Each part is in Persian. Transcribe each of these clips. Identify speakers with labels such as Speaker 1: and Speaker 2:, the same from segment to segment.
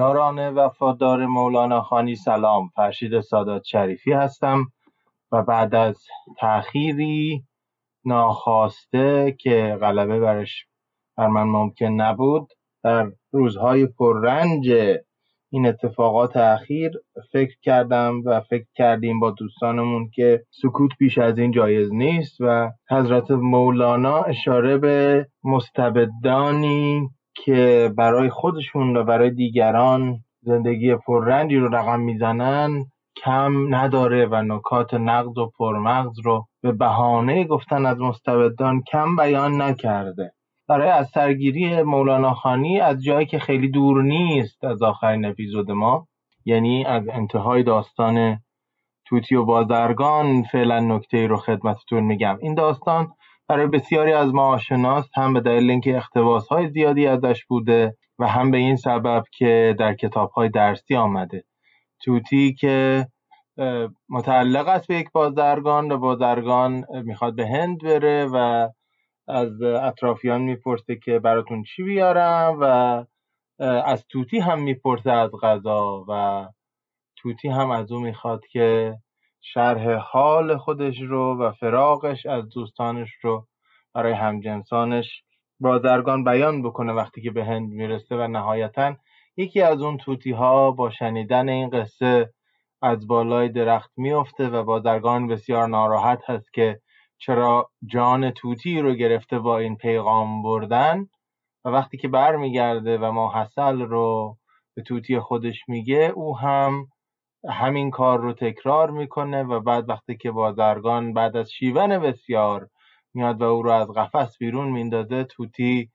Speaker 1: یاران وفادار مولانا خانی سلام. فرشید سادات شریفی هستم و بعد از تأخیری ناخواسته که غلبه برش بر من ممکن نبود در روزهای پررنج این اتفاقات اخیر فکر کردم و فکر کردیم با دوستانمون که سکوت بیش از این جایز نیست و حضرت مولانا اشاره به مستبدانی که برای خودشون و برای دیگران زندگی پررنجی رو رقم می‌زنن کم نداره و نکات نقض و پرمغز رو به بهانه گفتن از مستبدان کم بیان نکرده. برای از سرگیری مولانا خانی از جایی که خیلی دور نیست از آخرین اپیزود ما یعنی از انتهای داستان توتی و بازرگان فعلا نکته رو خدمتتون میگم. این داستان برای بسیاری از ما آشناست هم به دلیل اینکه اختباس های زیادی ازش بوده و هم به این سبب که در کتاب های درسی آمده. توتی که متعلق است به یک بازرگان و بازرگان می‌خواد به هند بره و از اطرافیان می‌پرسه که براتون چی بیارم و از توتی هم می‌پرسه از غذا و توتی هم از او می‌خواد که شرح حال خودش رو و فراغش از دوستانش رو برای همجنسانش بازرگان بیان بکنه وقتی که به هند می‌رسه و نهایتا یکی از اون توتی ها با شنیدن این قصه از بالای درخت میفته و بازرگان بسیار ناراحت هست که چرا جان توتی رو گرفته با این پیغام بردن و وقتی که برمیگرده و ماحصل رو به توتی خودش میگه او هم همین کار رو تکرار می‌کنه و بعد وقتی که بازرگان بعد از شیون بسیار میاد و او رو از قفس بیرون میندازه توتی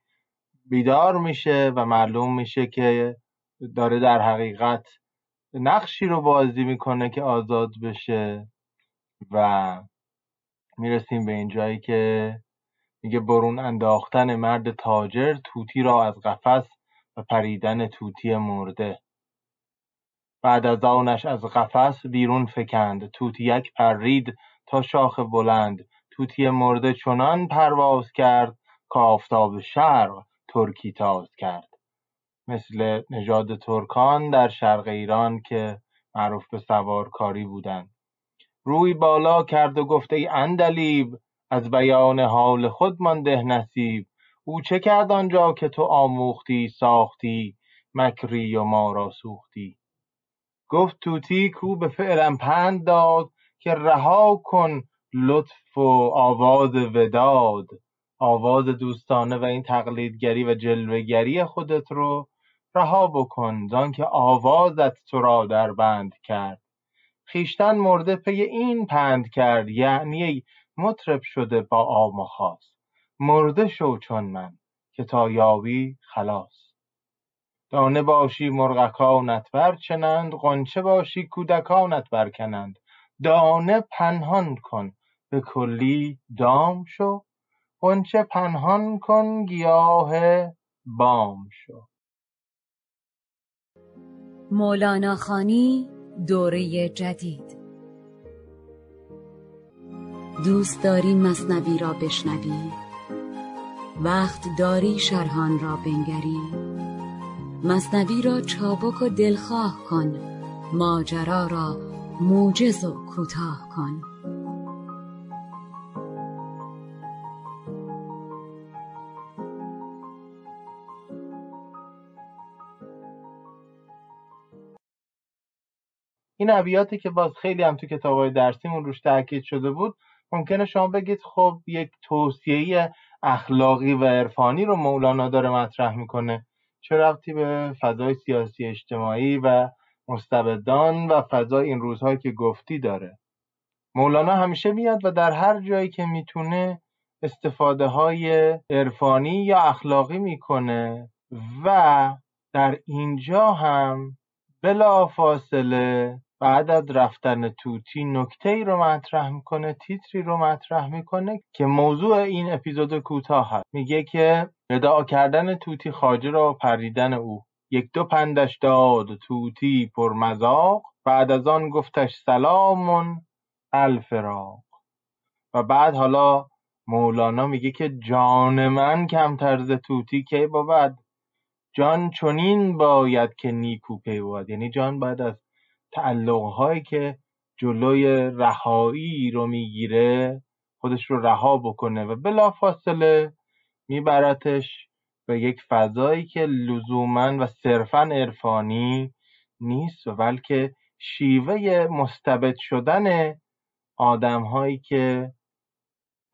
Speaker 1: بیدار میشه و معلوم میشه که داره در حقیقت نقشی رو بازی می‌کنه که آزاد بشه و می‌رسیم به این جایی که میگه برون انداختن مرد تاجر توتی را از قفس و پریدن توتی مرده. بعد از آنش از قفس بیرون فکند. توتیک پرید تا شاخ بلند. توتی مرده چنان پرواز کرد که آفتاب شرق ترکی تاز کرد. مثل نژاد ترکان در شرق ایران که معروف به سوارکاری بودند. روی بالا کرد و گفت ای اندلیب از بیان حال خود ده نصیب. او چه کرد آنجا که تو آموختی ساختی مکری و ما را سوختی؟ گفت توتی کو به فعلم پند داد که رها کن لطف و آواز وداد. آواز دوستانه و این تقلیدگری و جلوگری خودت رو رها بکن زان که آوازت تو را در بند کرد. خیشتن مرده پی این پند کرد یعنی مطرب شده با عام و خاص. مرده شو چون من که تا یابی خلاص. دانه باشی مرغکانت برچنند غنچه باشی کودکانت برکنند. دانه پنهان کن به کلی دام شو. غنچه پنهان کن گیاه بام شو.
Speaker 2: مولانا خانی دوره جدید. دوست داری مصنوی را بشنوی؟ وقت داری شرحان را بنگری؟ مصنوی را چابک و دلخواه کن ماجرا را موجز و کوتاه کن.
Speaker 1: این ابیاتی که باز خیلی هم تو کتابای درسیمون روش تاکید شده بود ممکنه شما بگید خب یک توصیه اخلاقی و عرفانی رو مولانا داره مطرح می‌کنه. چه ربطی به فضای سیاسی اجتماعی و مستبدان و فضای این روزهایی که گفتی داره؟ مولانا همیشه میاد و در هر جایی که می‌تونه استفاده های عرفانی یا اخلاقی می‌کنه و در اینجا هم بلا فاصله بعد از رفتن توتی نکته ای رو مطرح می‌کنه تیتری رو مطرح می‌کنه که موضوع این اپیزود کوتاه هست. میگه که ادعا کردن توتی خاجه را پریدن او. یک دو پندش داد توتی پرمذاق. بعد از آن گفتش سلامون الفراق. و بعد حالا مولانا میگه که جان من کمتر ز توتی کی بود؟ جان چنین باید که نیکو پی بود؟ یعنی جان باید از تعلقهایی که جلوی رهایی رو می‌گیره خودش رو رها بکنه و بلافاصله میبرتش به یک فضایی که لزوما و صرفا عرفانی نیست و بلکه شیوه مستبد شدن آدمهایی که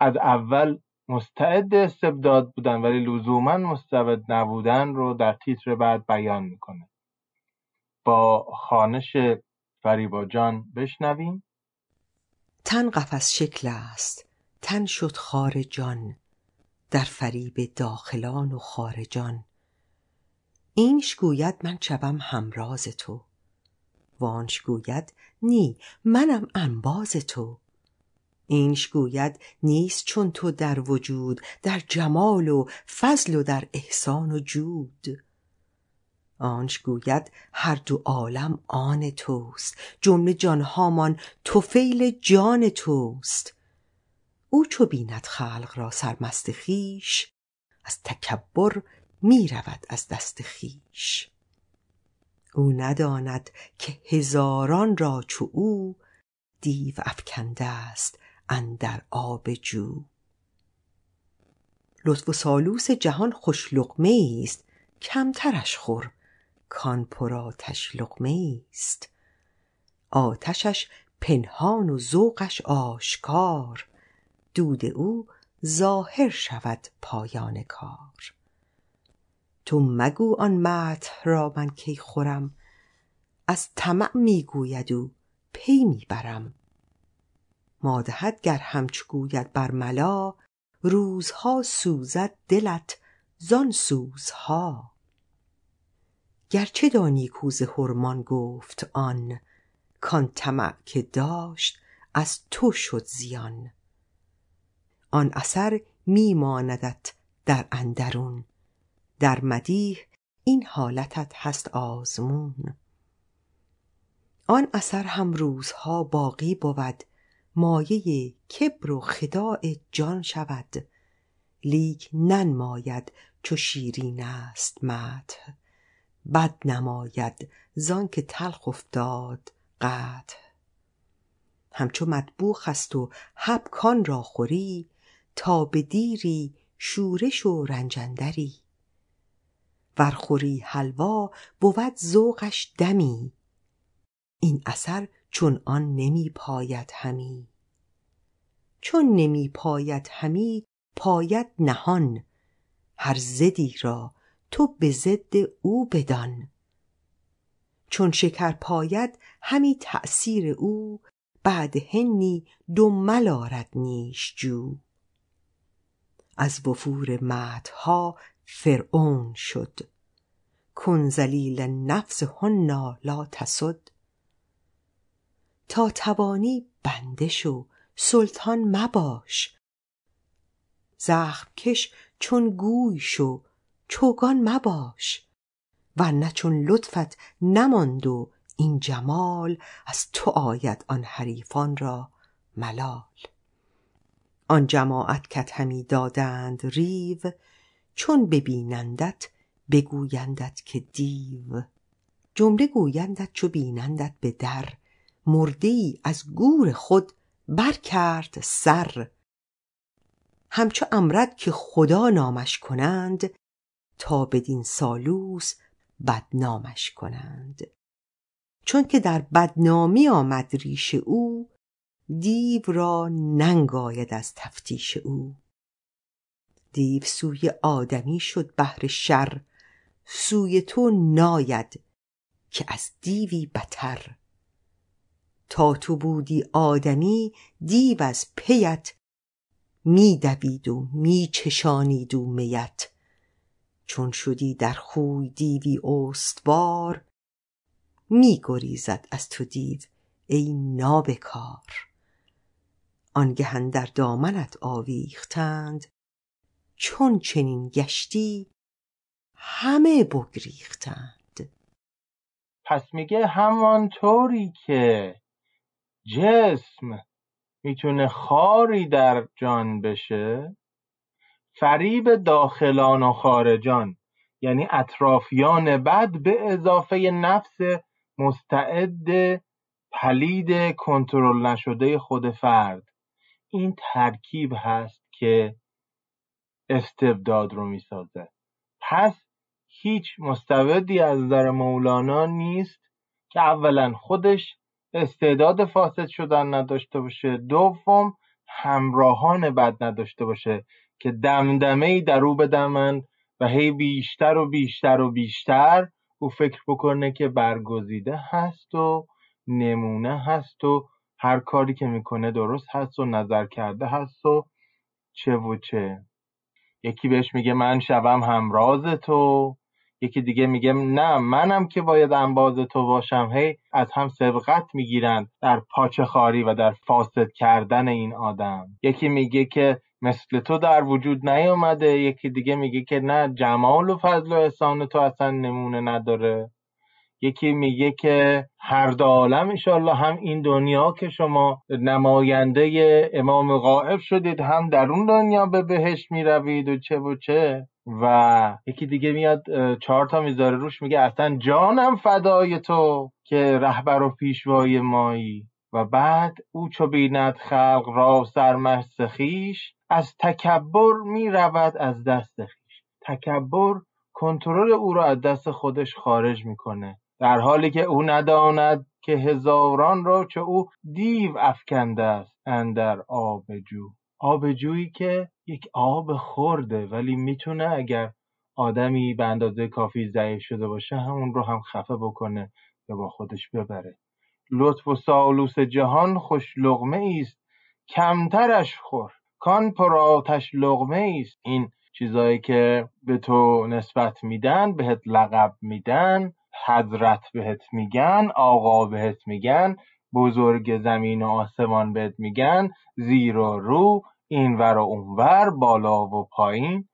Speaker 1: از اول مستعد استبداد بودن ولی لزوما مستبد نبودن رو در تیتر بعد بیان می‌کنه. با خانش فریبا جان بشنویم.
Speaker 3: تن قفس شکل است. تن شد خار جان. در فریب داخلان و خارجان. اینش گوید من شوم همراز تو. وانش گوید نی منم انباز تو. اینش گوید نیست چون تو در وجود در جمال و فضل و در احسان و جود. آنش گوید هر دو عالم آن توست جمله جانهامان توفیل جان توست. او چو بیند خلق را سرمست خویش از تکبر می رود از دست خویش. او نداند که هزاران را چو او دیو افکنده است اندر آب جو. لطف و سالوس جهان خوش لقمه است کمترش خور کان پرآتش لقمه است. آتشش پنهان و ذوقش آشکار دود او ظاهر شود پایان کار. تو مگو آن مدح را من کی خورم؟ از طمع می گوید او پی می برم. مادحت گر همچو گوید برملا روزها سوزد دلت زان سوزها. گرچه دانی کو ز حرمان گفت آن کان طمع که داشت از تو شد زیان. آن اثر می ماندت در اندرون. در مدیح این حالتت هست آزمون. آن اثر هم روزها باقی بود. مایه کبر و خداع جان شود. لیک ننماید چو شیرین است مدح. بد نماید زانکه تلخ افتاد قدح. همچو مطبوخ است و حب کان را خوری تا به دیری شورش و رنج اندری ور خوری حلوا بود ذوقش دمی. این اثر چون آن نمی پاید همی. چون نمی پاید همی پاید نهان. هر ضدی را تو به ضد او بدان. چون شکر پاید همی تأثیر او بعد حنی دمل آرد نیش جو از وفور مدحها فرعون شد. کن ذلیل النفس حنا لا تسد. تا توانی بنده شو سلطان مباش. زخم کش چون گوی شو چوگان مباش. ورنه چون لطفت نماند و این جمال از تو آید آن حریفان را ملال. آن جماعت کت همی دادند ریو چون ببینندت بگویندت که دیو. جمله گویندت چو بینندت به در مرده ای از گور خود بر کرد سر. همچو امرد که خدا نامش کنند تا بدین سالوس بدنامش کنند. چون که در بدنامی آمد ریش او دیو را ننگ آید از تفتیش او. دیو سوی آدمی شد بهر شر سوی تو ناید که از دیوی بتر. تا تو بودی آدمی دیو از پیت می دوید و می چشانید او میت. چون شدی در خوی دیوی استوار می گریزد از تو دیو ای نابکار. آنگه در دامنت آویختند. چون چنین گشتی همه بگریختند.
Speaker 1: پس میگه همانطوری که جسم می‌تونه خاری در جان بشه فریب داخلان و خارجان یعنی اطرافیان بد به اضافه نفس مستعد پلید کنترل نشده خود فرد. این ترکیب هست که استبداد رو می‌سازه. پس هیچ مستبدی از در مولانا نیست که اولا خودش استعداد فاسد شدن نداشته باشه دوم همراهان بد نداشته باشه که دمدمه ای در او بدمن و هی بیشتر و بیشتر و بیشتر او فکر بکنه که برگزیده هست و نمونه هست و هر کاری که می‌کنه درست هست و نظر کرده هست و چه و چه. یکی بهش میگه من شوم همراز تو. یکی دیگه میگه نه منم که باید انباز تو باشم. هی از هم سبقت می‌گیرن در پاچه خاری و در فاسد کردن این آدم. یکی میگه که مثل تو در وجود نیامده. یکی دیگه میگه که نه جمال و فضل و احسان تو اصلا نمونه نداره. یکی میگه که هر دو عالم انشالله هم این دنیا که شما نماینده امام غائب شدید هم در اون دنیا به بهش می‌روید و چه و چه. و یکی دیگه میاد چهار تا می‌ذاره روش میگه اصلا جانم فدای تو که رهبر و پیشوای مایی. و بعد او چو بیند خلق را سرمست خیش از تکبر می‌رود از دست خیش تکبر کنترل او را از دست خودش خارج می‌کنه. در حالی که او نداند که هزاران را چه او دیو افکنده است اندر آب جو آب جویی که یک آب خورده ولی می‌تونه اگر آدمی به اندازه کافی ضعیف شده باشه همون رو هم خفه بکنه یا با خودش ببره. لطف و سالوس جهان خوش لغمه است. کمترش خور. کان پر آتش لغمه است. این چیزایی که به تو نسبت میدن بهت لقب میدن حضرت بهت میگن آقا بهت میگن بزرگ زمین و آسمان بهت میگن زیر و رو اینور و اونور بالا و پایین.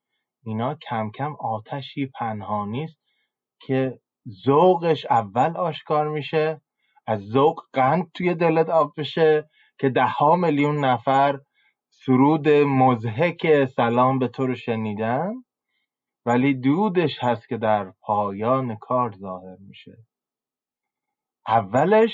Speaker 1: اینا کم کم آتشی پنهانی است که ذوقش اول آشکار میشه از ذوق قند توی دلت آب بشه که ده ها میلیون نفر سرود مزهک سلام به تو رو شنیدن. ولی دودش هست که در پایان کار ظاهر میشه. اولش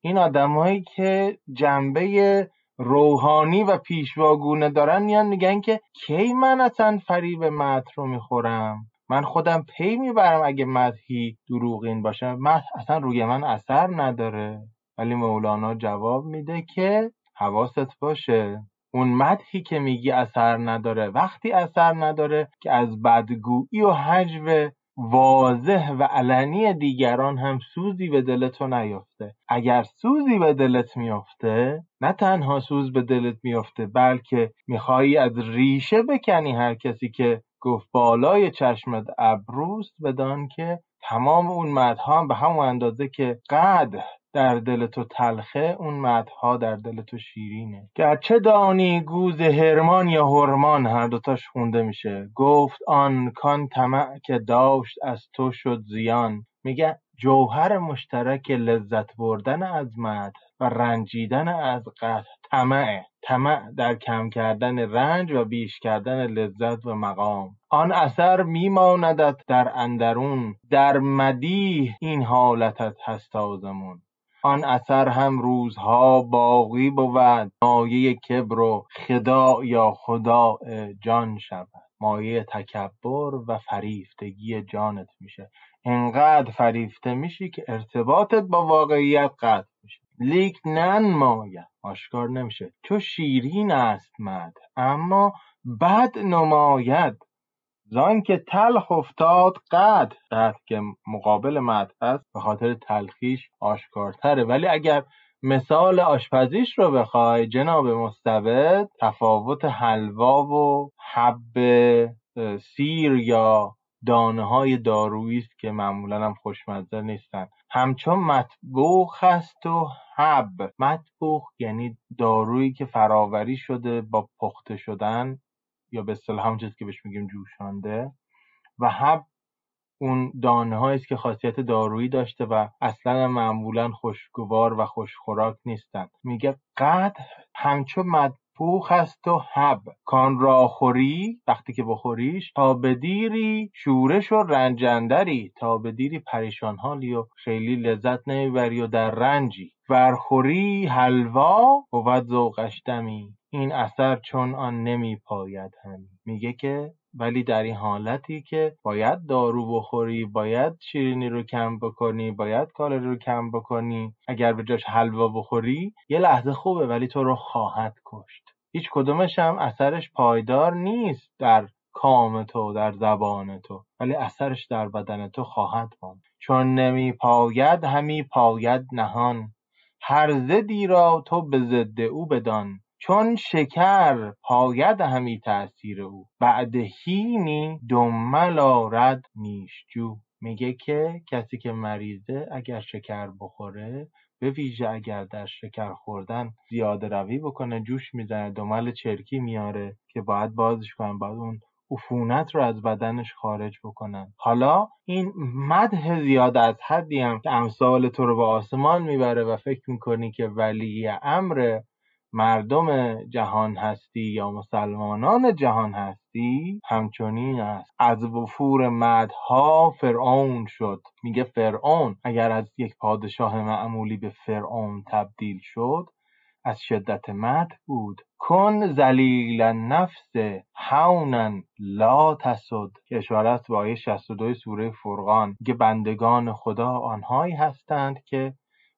Speaker 1: این آدمایی که جنبه روحانی و پیشواگونه دارن میان میگن که کی من اصلا فریب مدح رو می‌خورم؟ من خودم پی می‌برم اگه مدحی دروغین باشه. مدح اصلا روی من اثر نداره. ولی مولانا جواب میده که حواست باشه. اون مدحی که میگی اثر نداره. وقتی اثر نداره که از بدگویی و حجو واضح و علنی دیگران هم سوزی به دلتو نیفته اگر سوزی به دلت میفته نه تنها سوز به دلت میفته بلکه میخوایی از ریشه بکنی هر کسی که گفت بالای چشمت ابروست بدان که تمام اون مدها به همون اندازه که قد در دل تو تلخه اون مدها در دل تو شیرینه. گرچه دانی گوز هرمان یا هرمان هر دوتاش خونده میشه. گفت آن کان طمع که داشت از تو شد زیان. میگه جوهر مشترک لذت بردن از مد و رنجیدن از قطع طمع طمع در کم کردن رنج و بیش کردن لذت و مقام. آن اثر میماندت در اندرون. در مدیح این حالتت هست آزمون آن اثر هم روزها باقی بود. مایه کبر و خداع یا خداع جان شود. مایه تکبر و فریفتگی جانت میشه. انقدر فریفته میشی که ارتباطت با واقعیت قطع میشه. لیک ننماید. آشکار نمیشه. تو شیرین است مد اما بد نماید. زان که تلخ افتاد قد قد که مقابل مد هست به خاطر تلخیش آشکارتره. ولی اگر مثال آشپزیش رو بخوای جناب مستبد تفاوت حلوا و حب سیر یا دانه های دارویی است که معمولا هم خوشمزه نیستن. همچون مطبوخ است و حب. مطبوخ یعنی دارویی که فراوری شده با پخته شدن یا به اصطلاح هم چیزی که بهش میگیم جوشانده و حب اون دانه است که خاصیت دارویی داشته و اصلا معمولا خوشگوار و خوشخوراک نیستن. میگه قد همچو مدپوخ است و حب. کان را خوری وقتی که بخوریش تا بدیری شورش و رنجندری تا بدیری پریشان حالی و خیلی لذت نمی‌بری و در رنجی. ورخوری حلوا بود ذوقش دمی این اثر چون آن نمی پاید همی. میگه که ولی در این حالتی که باید دارو بخوری باید شیرینی رو کم بکنی باید کالری رو کم بکنی اگر به جاش حلوا بخوری یه لحظه خوبه ولی تو رو خواهد کشت. هیچ کدومش هم اثرش پایدار نیست در کام تو در زبان تو. ولی اثرش در بدن تو خواهد ماند. چون نمی پاید همی پاید نهان. هر زدی را تو به ضد او بدان چون شکر پاید همی تأثیر او. بعد هینی دمل آرد نیشجو. میگه که کسی که مریضه اگر شکر بخوره به ویژه اگر در شکر خوردن زیاده روی بکنه جوش می‌زنه دمل چرکی میاره که باید بازش کنن باید اون عفونت رو از بدنش خارج بکنن. حالا این مده زیاد از حدی هم که امثال تو رو به آسمان می‌بره و فکر می‌کنی که ولی امر مردم جهان هستی یا مسلمانان جهان هستی؟ همچنین است. از وفور مدها فرعون شد. میگه فرعون. اگر از یک پادشاه معمولی به فرعون تبدیل شد از شدت مد بود. کن زلیل نفس هونا لا تسد. که اشاره است به آیه 62 سوره فرقان. که بندگان خدا آنهایی هستند که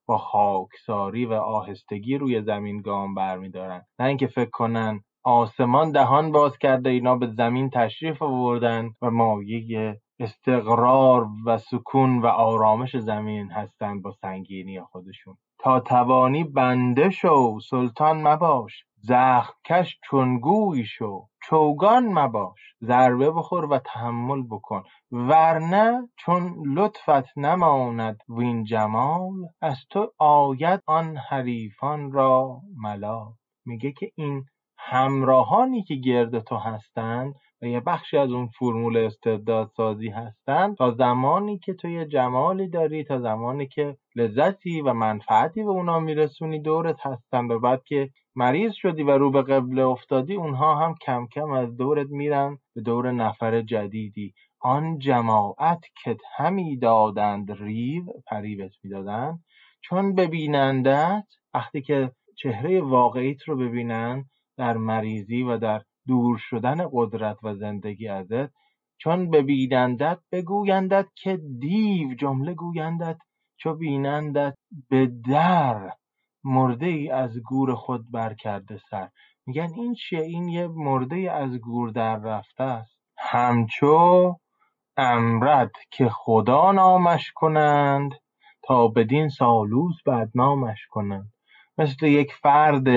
Speaker 1: با خاکساری و آهستگی روی زمین گام برمیدارن نه اینکه فکر کنن آسمان دهان باز کرده اینا به زمین تشریف آوردن و مایه استقرار و سکون و آرامش زمین هستند با سنگینی خودشون. توانی بنده شو سلطان مباش زخم کش چون گوی شو چوگان مباش ضربه بخور و تحمل بکن ورنه چون لطفت نماند وین جمال از تو آید آن حریفان را ملال. میگه که این همراهانی که گرد تو هستند و یه بخشی از اون فرمول استعداد سازی هستند تا زمانی که تو یه جمالی داری تا زمانی که لذتی و منفعتی به اونا میرسونی دورت هستن. و بعد که مریض شدی و رو به قبله افتادی اونها هم کم کم از دورت میرن به دور نفر جدیدی. آن جماعت که همی دادند ریو پریوت می‌دادند چون ببینندت وقتی که چهره واقعیت رو ببینن در مریضی و در دور شدن قدرت و زندگی ازت چون ببینندت بگویندت که دیو جمله گویندت چو بینندت به در مرده ای از گور خود برکرده سر. میگن این چیه؟ این یه مرده از گور در رفته است. همچو امرد که خدا نامش کنند تا بدین سالوس بدنامش کنند. مثل یک فرد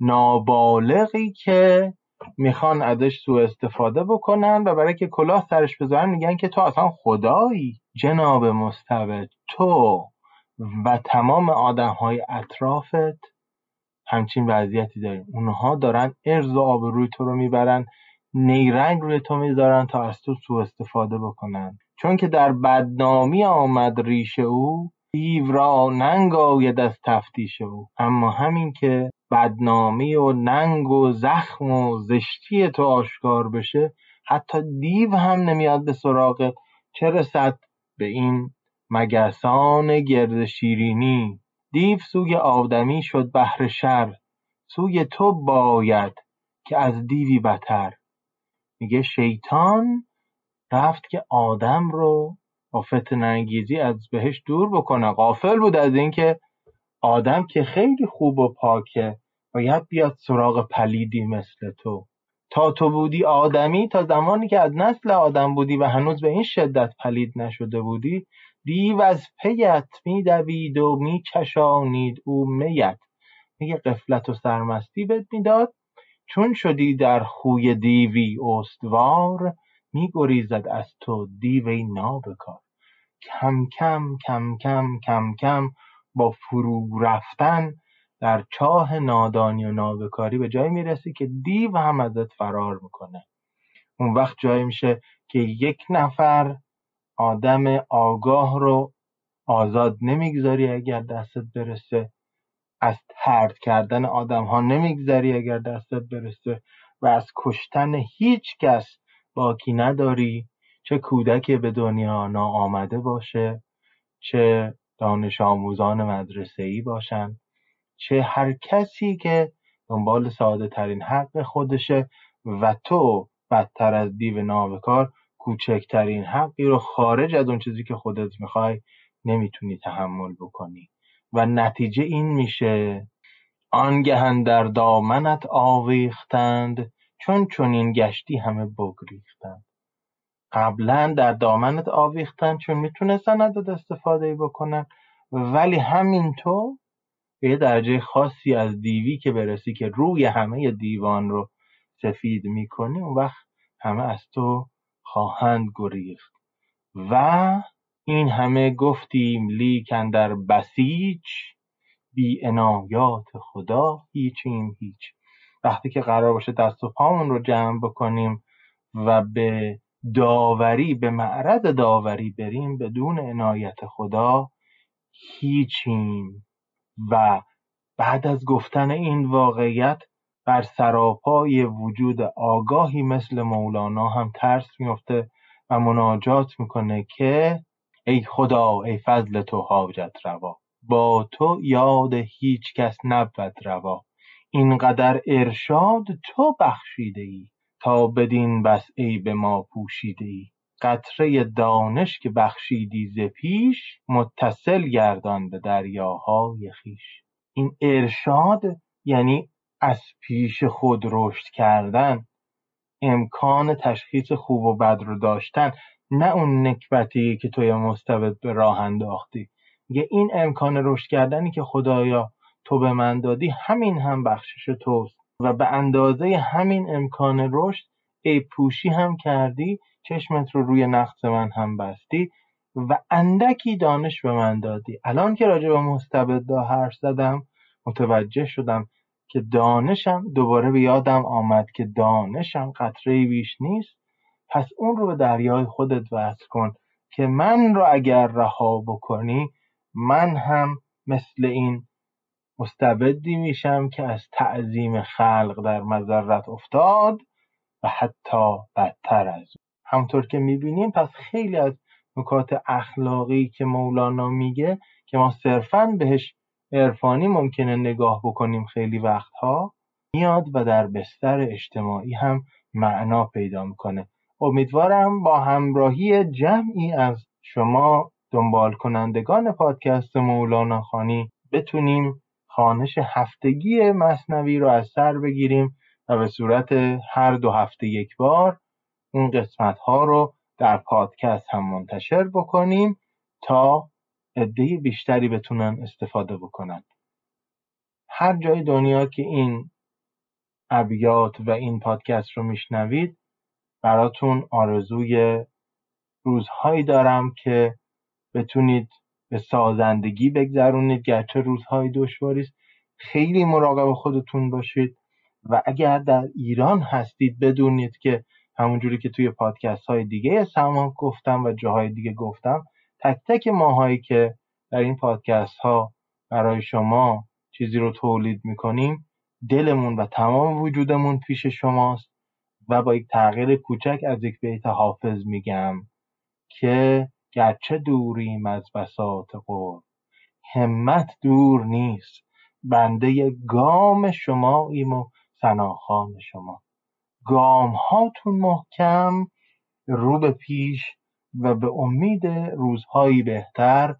Speaker 1: نابالغی که می‌خوان ازش سوء استفاده بکنن و برای که کلاه سرش بذارن میگن که تو اصلا خدایی. جناب مستبد تو و تمام آدم های اطرافت همچین وضعیتی داریم اونها دارن ارز و آبروی تو رو می‌برن نیرنگ روی تو می‌ذارن تا از تو سوء استفاده بکنن. چون که در بدنامی آمد ریش او دیو را ننگ آید از تفتیش او. اما همین که بدنامی و ننگ و زخم و زشتی تو آشکار بشه حتی دیو هم نمیاد به سراغت. چه رسد؟ به این مگسان گرد شیرینی. دیو سوی آدمی شد بهر شر. سوی تو باید که از دیوی بتر. میگه شیطان رفت که آدم رو با انگیزی از بهش دور بکنه. غافل بود از اینکه آدم که خیلی خوب و پاکه باید بیاد سراغ پلیدی مثل تو. تا تو بودی آدمی تا زمانی که از نسل آدم بودی و هنوز به این شدت پلید نشده بودی دیو از پیت میدوید و میچشانید او میت. میگه قفلت و سرمستی بهت می‌داد. چون شدی در خوی دیوی استوار میگریزد از تو دیو نابکار. کم کم کم کم کم کم با فرو رفتن در چاه نادانی و نابکاری به جایی می‌رسی که دیو هم ازت فرار می‌کنه. اون وقت جایی میشه که یک نفر آدم آگاه رو آزاد نمی‌گذاری اگر دستت برسه. از ترد کردن آدم ها نمیگذری اگر دستت برسه و از کشتن هیچ کس باکی نداری. چه کودک به دنیا ناآمده باشه چه دانش آموزان مدرسه ای باشن. چه هر کسی که دنبال ساده ترین حق خودشه و تو بدتر از دیو نابکار کوچکترین حقی رو خارج از اون چیزی که خودت می‌خوای نمی‌تونی تحمل بکنی. و نتیجه این میشه آنگهن در دامنت آویختند چون چنین گشتی همه بگریختند. قبلا در دامنت آویختند چون می‌تونستن ازت استفاده بکنن ولی همینطور به یه درجه خاصی از دیوی که برسی که روی همه دیوان رو سفید می‌کنی اون وقت همه از تو خواهند گریخت. و این همه گفتیم لیکن در بسیج بی عنایات خدا هیچیم هیچ. وقتی که قرار باشه دست و پامون رو جمع بکنیم و به داوری به معرض داوری بریم بدون عنایت خدا هیچیم و بعد از گفتن این واقعیت بر سراپای وجود آگاهی مثل مولانا هم ترس میفته و مناجات می‌کنه که ای خدا ای فضل تو حاجت روا. با تو یاد هیچ کس نبود روا. اینقدر ارشاد تو بخشیده ای تا بدین بس به ما پوشیده ای قطره دانش که بخشیدی ز پیش متصل گردان به دریاهای خویش. این ارشاد یعنی از پیش خود رشد کردن امکان تشخیص خوب و بد رو داشتن نه اون نکبتی که توی مستبد به راه انداختی. میگه این امکان رشد کردنی که خدایا تو به من دادی همین هم بخشش توست. و به اندازه همین امکان رشد ای پوشی هم کردی چشمت رو روی نقص من هم بستی و اندکی دانش به من دادی. الان که راجع به مستبدا حرف زدم متوجه شدم که دانشم دوباره به یادم آمد که دانشم قطره بیش نیست. پس اون رو به دریای خودت وصل کن که من رو اگر رها بکنی من هم مثل این مستبدی میشم که از تعظیم خلق در مذرت افتاد. و حتی بدتر از همطور که می‌بینیم پس خیلی از نکات اخلاقی که مولانا میگه که ما صرفا بهش عرفانی ممکنه نگاه بکنیم خیلی وقتها میاد و در بستر اجتماعی هم معنا پیدا می‌کنه. امیدوارم با همراهی جمعی از شما دنبال کنندگان پادکست مولانا خانی بتونیم خانش هفتگی مصنوی رو از سر بگیریم و به صورت هر دو هفته یک بار اون قسمت ها رو در پادکست هم منتشر بکنیم تا عده بیشتری بتونن استفاده بکنن. هر جای دنیا که این ابیات و این پادکست رو میشنوید براتون آرزوی روزهایی دارم که بتونید به سازندگی بگذرونید گرچه روزهای دشواری است. خیلی مراقب خودتون باشید. و اگر در ایران هستید بدونید که همونجوری که توی پادکست های دیگه سما گفتم و جاهای دیگه گفتم تک تک ماهایی که در این پادکست ها برای شما چیزی رو تولید می‌کنیم دلمون و تمام وجودمون پیش شماست و با یک تغییر کوچک از یک بیت حافظ میگم که گرچه دوریم از بساط قرب همت دور نیست. بنده گام شماییم و سناخان شما. گام هاتون محکم رو به پیش و به امید روزهایی بهتر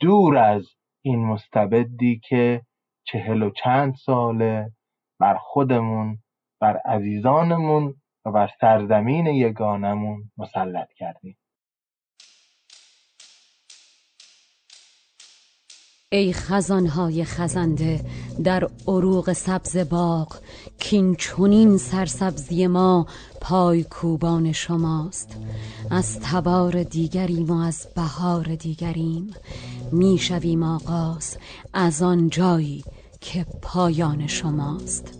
Speaker 1: دور از این مستبدی که چهل و چند ساله بر خودمون بر عزیزانمون و بر سرزمین یگانمون مسلط کردیم.
Speaker 2: ای خزانهای خزنده در عروق سبز باغ کین چونین سرسبزی ما پای کوبان شماست. از تبار دیگریم و از بهار دیگریم. می‌شویم آغاز از آن جایی که پایان شماست.